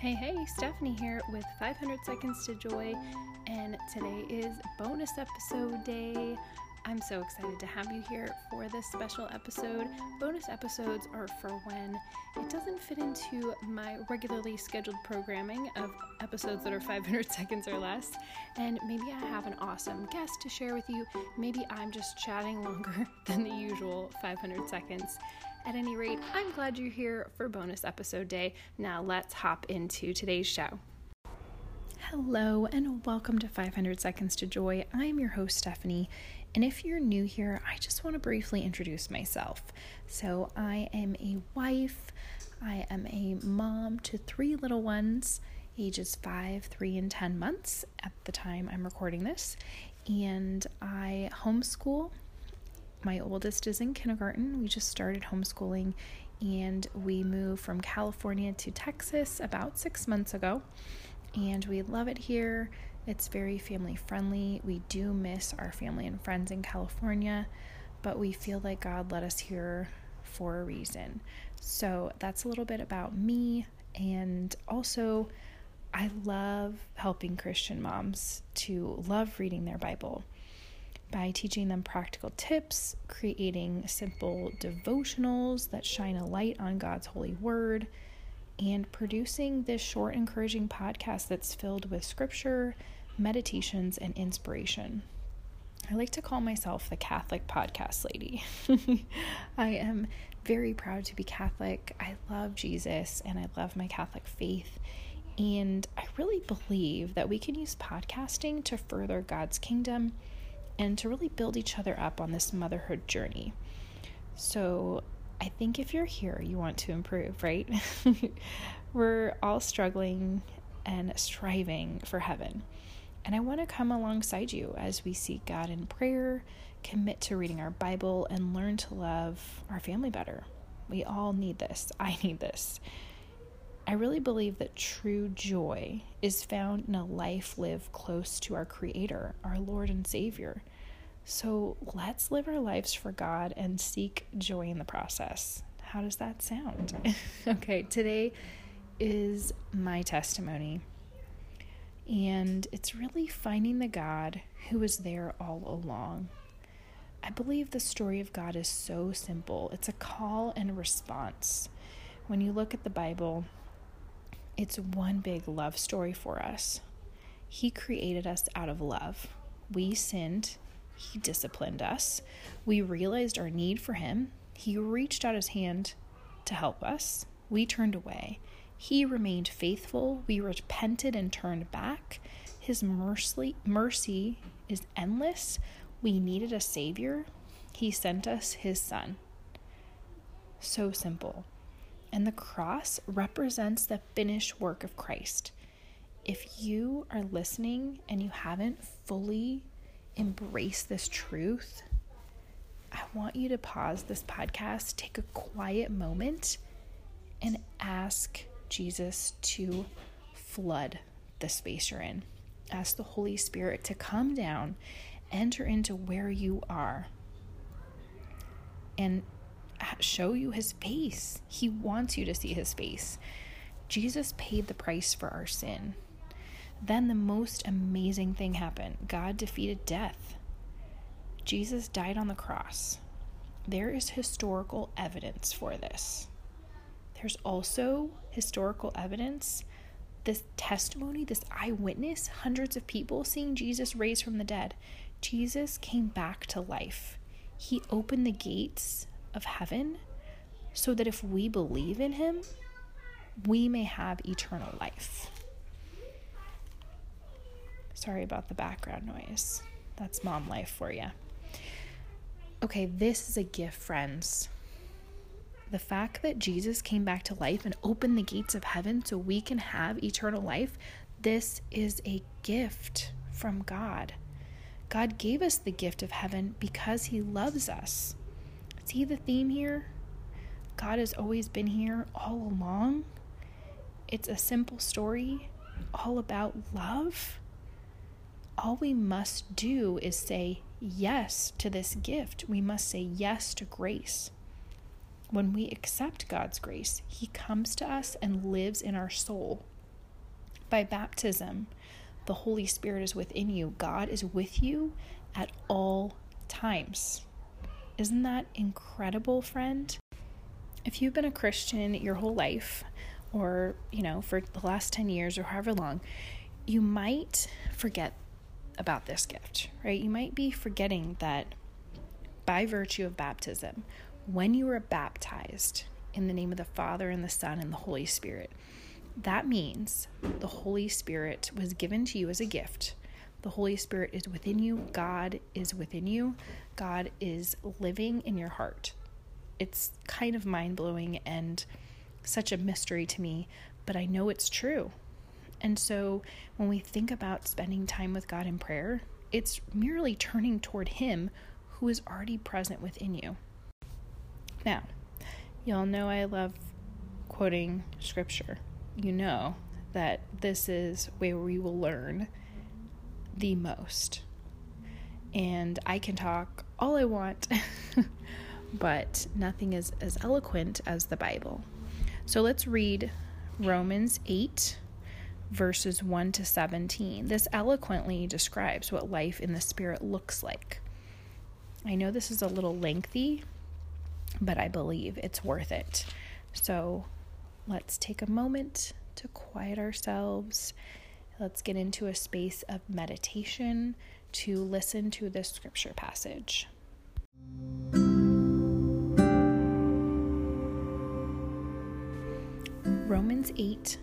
Hey, hey, Stephanie here with 500 Seconds to Joy, and today is bonus episode day. I'm so excited to have you here for this special episode. Bonus episodes are for when it doesn't fit into my regularly scheduled programming of episodes that are 500 seconds or less, and maybe I have an awesome guest to share with you. Maybe I'm just chatting longer than the usual 500 seconds. At any rate, I'm glad you're here for bonus episode day. Now let's hop into today's show. Hello, and welcome to 500 Seconds to Joy. I'm your host, Stephanie. And if you're new here, I just want to briefly introduce myself. So, I am a wife, I am a mom to three little ones, ages five, three, and 10 months at the time I'm recording this. And I homeschool my oldest is in kindergarten. We just started homeschooling and we moved from California to Texas about six months ago. And we love it here. It's very family friendly. We do miss our family and friends in California, but we feel like God led us here for a reason. So that's a little bit about me. And also, I love helping Christian moms to love reading their Bible by teaching them practical tips, creating simple devotionals that shine a light on God's holy word, and producing this short, encouraging podcast that's filled with scripture, meditations, and inspiration. I like to call myself the Catholic podcast lady. I am very proud to be Catholic. I love Jesus and I love my Catholic faith. And I really believe that we can use podcasting to further God's kingdom and to really build each other up on this motherhood journey. So, I think if you're here, you want to improve, right? We're all struggling and striving for heaven. And I want to come alongside you as we seek God in prayer, commit to reading our Bible, and learn to love our family better. We all need this. I need this. I really believe that true joy is found in a life lived close to our Creator, our Lord and Savior. So let's live our lives for God and seek joy in the process. How does that sound? okay, today is my testimony. And it's really finding the God who was there all along. I believe the story of God is so simple. It's a call and response. When you look at the Bible, it's one big love story for us. He created us out of love. We sinned, He disciplined us. We realized our need for Him. He reached out His hand to help us. We turned away. He remained faithful. We repented and turned back. His mercy, mercy is endless. We needed a Savior. He sent us His Son. So simple and the cross represents the finished work of Christ. If you are listening and you haven't fully embraced this truth, I want you to pause this podcast, take a quiet moment, and ask Jesus to flood the space you're in. Ask the Holy Spirit to come down, enter into where you are, and show you his face. He wants you to see his face. Jesus paid the price for our sin. Then the most amazing thing happened God defeated death. Jesus died on the cross. There is historical evidence for this. There's also historical evidence, this testimony, this eyewitness, hundreds of people seeing Jesus raised from the dead. Jesus came back to life. He opened the gates of heaven so that if we believe in him, we may have eternal life. Sorry about the background noise. That's mom life for you. Okay, this is a gift, friends. The fact that Jesus came back to life and opened the gates of heaven so we can have eternal life, this is a gift from God. God gave us the gift of heaven because He loves us. See the theme here? God has always been here all along. It's a simple story all about love. All we must do is say yes to this gift. We must say yes to grace. When we accept God's grace, He comes to us and lives in our soul. By baptism, the Holy Spirit is within you. God is with you at all times. Isn't that incredible, friend? If you've been a Christian your whole life, or, you know, for the last 10 years or however long, you might forget about this gift, right? You might be forgetting that by virtue of baptism, when you were baptized in the name of the Father and the Son and the Holy Spirit, that means the Holy Spirit was given to you as a gift. The Holy Spirit is within you. God is within you. God is living in your heart. It's kind of mind blowing and such a mystery to me, but I know it's true. And so when we think about spending time with God in prayer, it's merely turning toward Him who is already present within you. Now, y'all know I love quoting scripture. You know that this is where we will learn the most. And I can talk all I want, but nothing is as eloquent as the Bible. So let's read Romans 8, verses 1 to 17. This eloquently describes what life in the Spirit looks like. I know this is a little lengthy, but I believe it's worth it. So let's take a moment to quiet ourselves. Let's get into a space of meditation to listen to this scripture passage. Romans 8,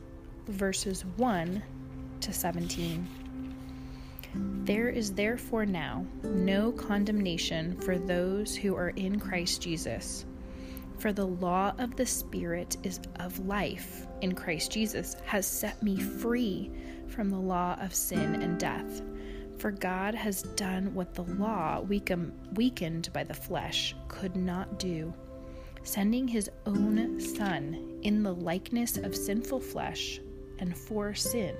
verses 1 to 17. There is therefore now no condemnation for those who are in Christ Jesus. For the law of the Spirit is of life in Christ Jesus has set me free from the law of sin and death. For God has done what the law, weakened by the flesh, could not do sending his own Son in the likeness of sinful flesh and for sin.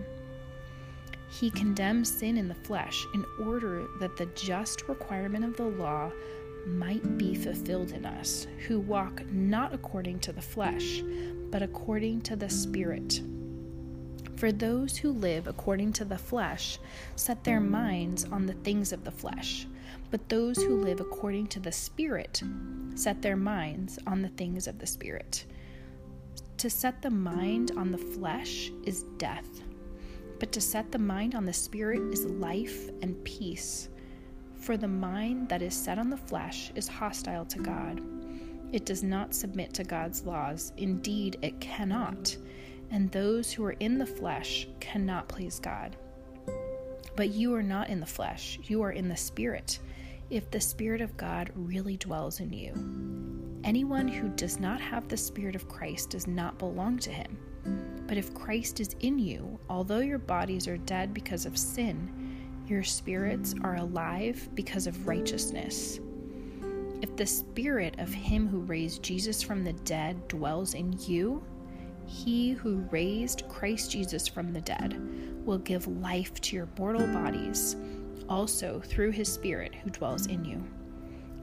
He condemns sin in the flesh in order that the just requirement of the law might be fulfilled in us, who walk not according to the flesh, but according to the Spirit. For those who live according to the flesh set their minds on the things of the flesh but those who live according to the Spirit set their minds on the things of the Spirit. To set the mind on the flesh is death, but to set the mind on the Spirit is life and peace. For the mind that is set on the flesh is hostile to God. It does not submit to God's laws. Indeed, it cannot. And those who are in the flesh cannot please God. But you are not in the flesh, you are in the Spirit if the Spirit of God really dwells in you. Anyone who does not have the Spirit of Christ does not belong to him. But if Christ is in you, although your bodies are dead because of sin, your spirits are alive because of righteousness. If the Spirit of Him who raised Jesus from the dead dwells in you, He who raised Christ Jesus from the dead will give life to your mortal bodies also through his Spirit who dwells in you.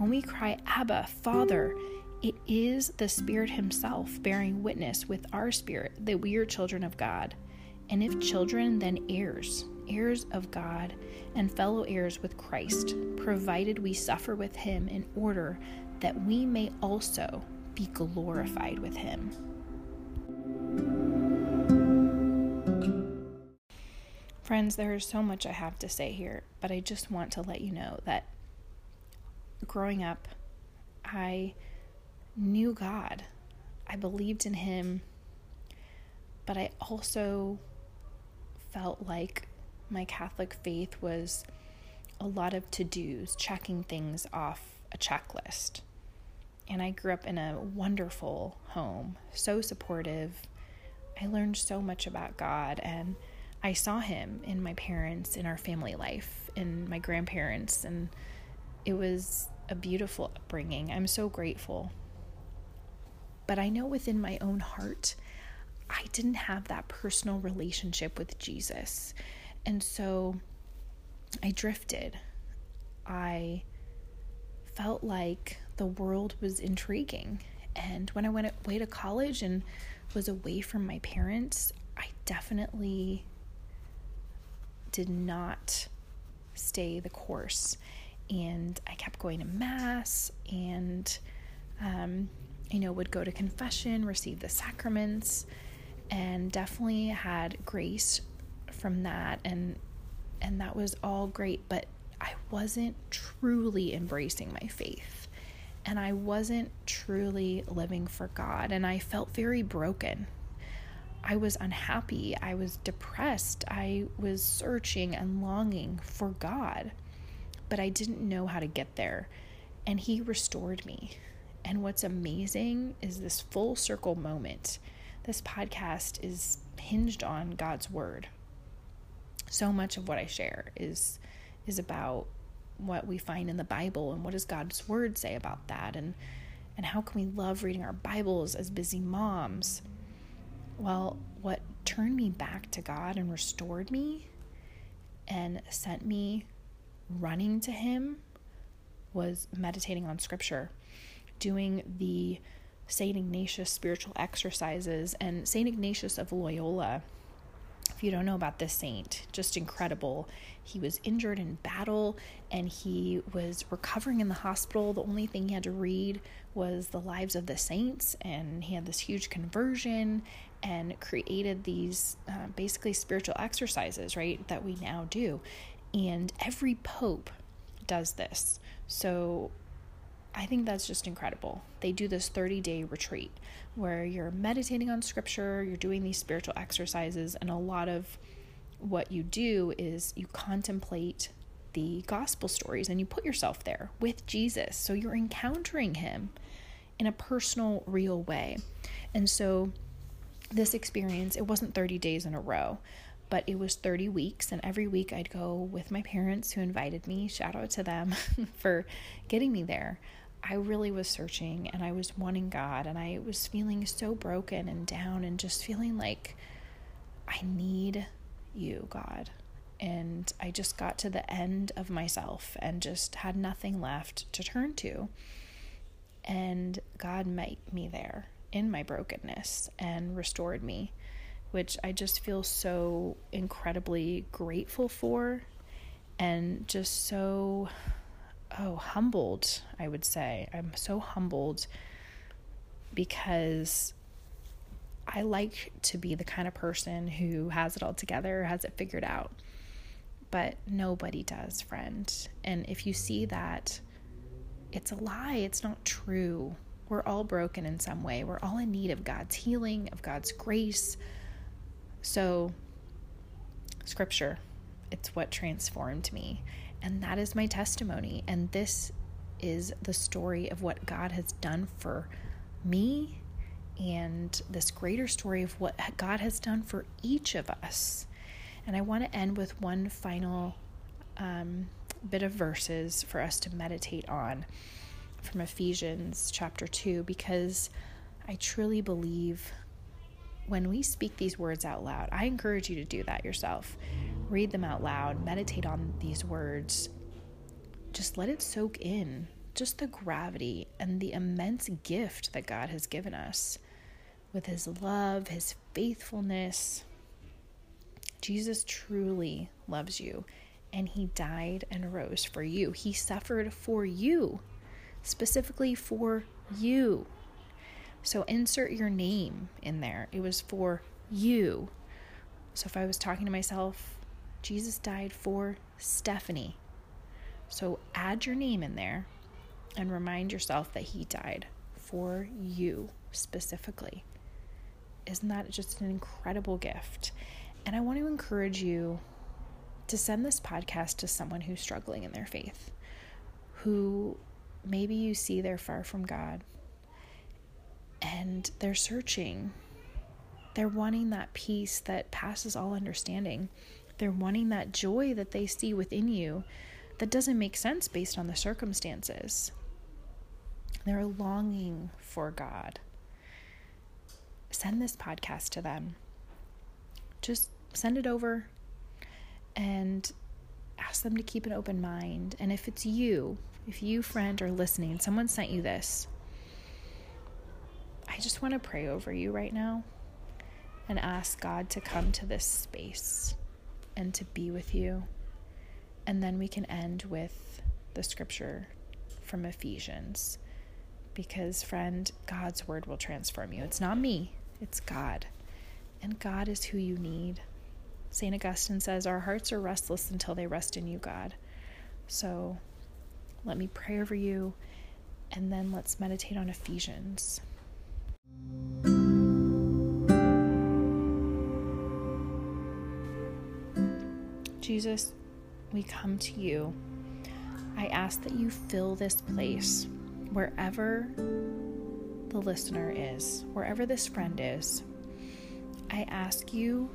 When we cry, Abba, Father, it is the Spirit Himself bearing witness with our spirit that we are children of God. And if children, then heirs, heirs of God, and fellow heirs with Christ, provided we suffer with Him in order that we may also be glorified with Him. Friends, there is so much I have to say here, but I just want to let you know that growing up, I knew God. I believed in Him, but I also felt like my Catholic faith was a lot of to dos, checking things off a checklist. And I grew up in a wonderful home, so supportive. I learned so much about God and I saw him in my parents, in our family life, in my grandparents, and it was a beautiful upbringing. I'm so grateful. But I know within my own heart, I didn't have that personal relationship with Jesus. And so I drifted. I felt like the world was intriguing. And when I went away to college and was away from my parents, I definitely did not stay the course. And I kept going to Mass and, um, you know, would go to confession, receive the sacraments, and definitely had grace from that. And, and that was all great. But I wasn't truly embracing my faith. And I wasn't truly living for God. And I felt very broken. I was unhappy. I was depressed. I was searching and longing for God, but I didn't know how to get there. And He restored me. And what's amazing is this full circle moment. This podcast is hinged on God's Word. So much of what I share is is about what we find in the Bible and what does God's Word say about that and and how can we love reading our Bibles as busy moms well, what turned me back to God and restored me and sent me running to Him was meditating on Scripture, doing the St. Ignatius spiritual exercises, and St. Ignatius of Loyola if you don't know about this saint, just incredible. He was injured in battle and he was recovering in the hospital. The only thing he had to read was the lives of the saints, and he had this huge conversion and created these uh, basically spiritual exercises, right, that we now do. And every pope does this. So I think that's just incredible. They do this 30 day retreat where you're meditating on scripture, you're doing these spiritual exercises, and a lot of what you do is you contemplate the gospel stories and you put yourself there with Jesus. So you're encountering him in a personal, real way. And so this experience, it wasn't 30 days in a row, but it was 30 weeks. And every week I'd go with my parents who invited me. Shout out to them for getting me there. I really was searching and I was wanting God and I was feeling so broken and down and just feeling like I need you, God. And I just got to the end of myself and just had nothing left to turn to. And God met me there in my brokenness and restored me, which I just feel so incredibly grateful for and just so oh, humbled, I would say. I'm so humbled because I like to be the kind of person who has it all together, has it figured out. But nobody does, friend. And if you see that, it's a lie. It's not true. We're all broken in some way. We're all in need of God's healing, of God's grace. So, scripture, it's what transformed me. And that is my testimony. And this is the story of what God has done for me and this greater story of what God has done for each of us. And I want to end with one final um, bit of verses for us to meditate on from Ephesians chapter 2 because I truly believe when we speak these words out loud, I encourage you to do that yourself. Read them out loud, meditate on these words. Just let it soak in, just the gravity and the immense gift that God has given us with His love, His faithfulness. Jesus truly loves you, and He died and rose for you. He suffered for you, specifically for you. So insert your name in there. It was for you. So if I was talking to myself, Jesus died for Stephanie. So add your name in there and remind yourself that he died for you specifically. Isn't that just an incredible gift? And I want to encourage you to send this podcast to someone who's struggling in their faith, who maybe you see they're far from God, and they're searching They're wanting that peace that passes all understanding. They're wanting that joy that they see within you that doesn't make sense based on the circumstances. They're longing for God. Send this podcast to them. Just send it over and ask them to keep an open mind. And if it's you, if you, friend, are listening, someone sent you this, just want to pray over you right now and ask God to come to this space and to be with you. And then we can end with the scripture from Ephesians. Because, friend, God's word will transform you. It's not me, it's God. And God is who you need. St. Augustine says, Our hearts are restless until they rest in you, God. So let me pray over you, and then let's meditate on Ephesians. Jesus, we come to you. I ask that you fill this place wherever the listener is, wherever this friend is. I ask you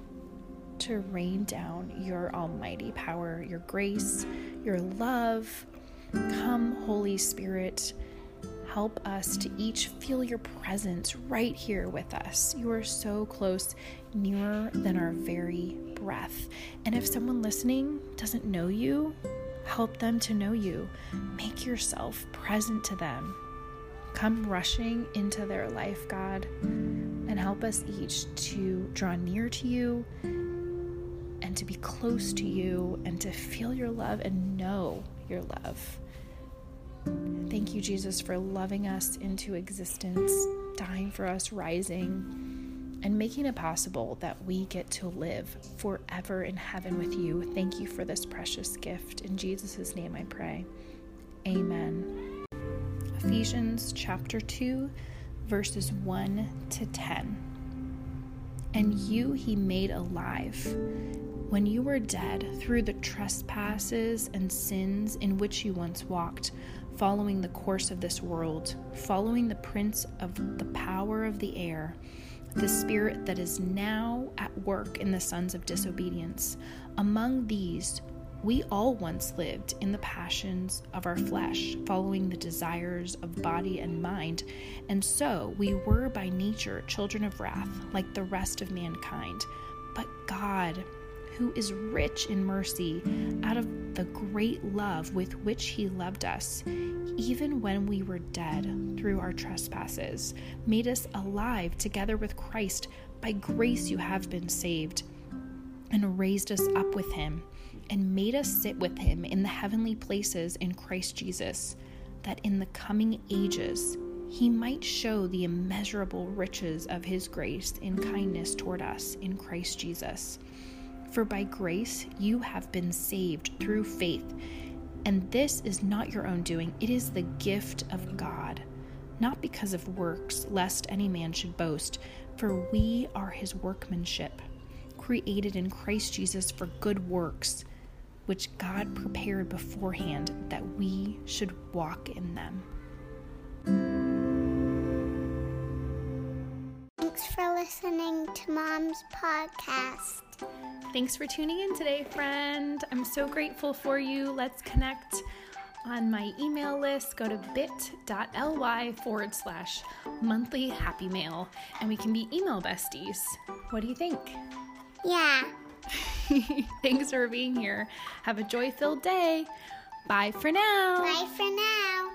to rain down your almighty power, your grace, your love. Come, Holy Spirit, help us to each feel your presence right here with us. You are so close, nearer than our very breath. And if someone listening doesn't know you, help them to know you. Make yourself present to them. Come rushing into their life, God, and help us each to draw near to you and to be close to you and to feel your love and know your love. Thank you, Jesus, for loving us into existence, dying for us, rising, and making it possible that we get to live forever in heaven with you. Thank you for this precious gift. In Jesus' name I pray. Amen. Ephesians chapter 2, verses 1 to 10. And you he made alive when you were dead through the trespasses and sins in which you once walked following the course of this world, following the prince of the power of the air, the spirit that is now at work in the sons of disobedience. Among these, we all once lived in the passions of our flesh, following the desires of body and mind, and so we were by nature children of wrath, like the rest of mankind. But God, who is rich in mercy, out of the great love with which He loved us, even when we were dead through our trespasses, made us alive together with Christ. By grace you have been saved, and raised us up with Him, and made us sit with Him in the heavenly places in Christ Jesus, that in the coming ages, he might show the immeasurable riches of his grace in kindness toward us in Christ Jesus. For by grace you have been saved through faith. And this is not your own doing, it is the gift of God, not because of works, lest any man should boast. For we are his workmanship, created in Christ Jesus for good works, which God prepared beforehand that we should walk in them. Thanks for listening to Mom's podcast. Thanks for tuning in today, friend. I'm so grateful for you. Let's connect on my email list. Go to bit.ly forward slash monthly happy mail and we can be email besties. What do you think? Yeah. Thanks for being here. Have a joy filled day. Bye for now. Bye for now.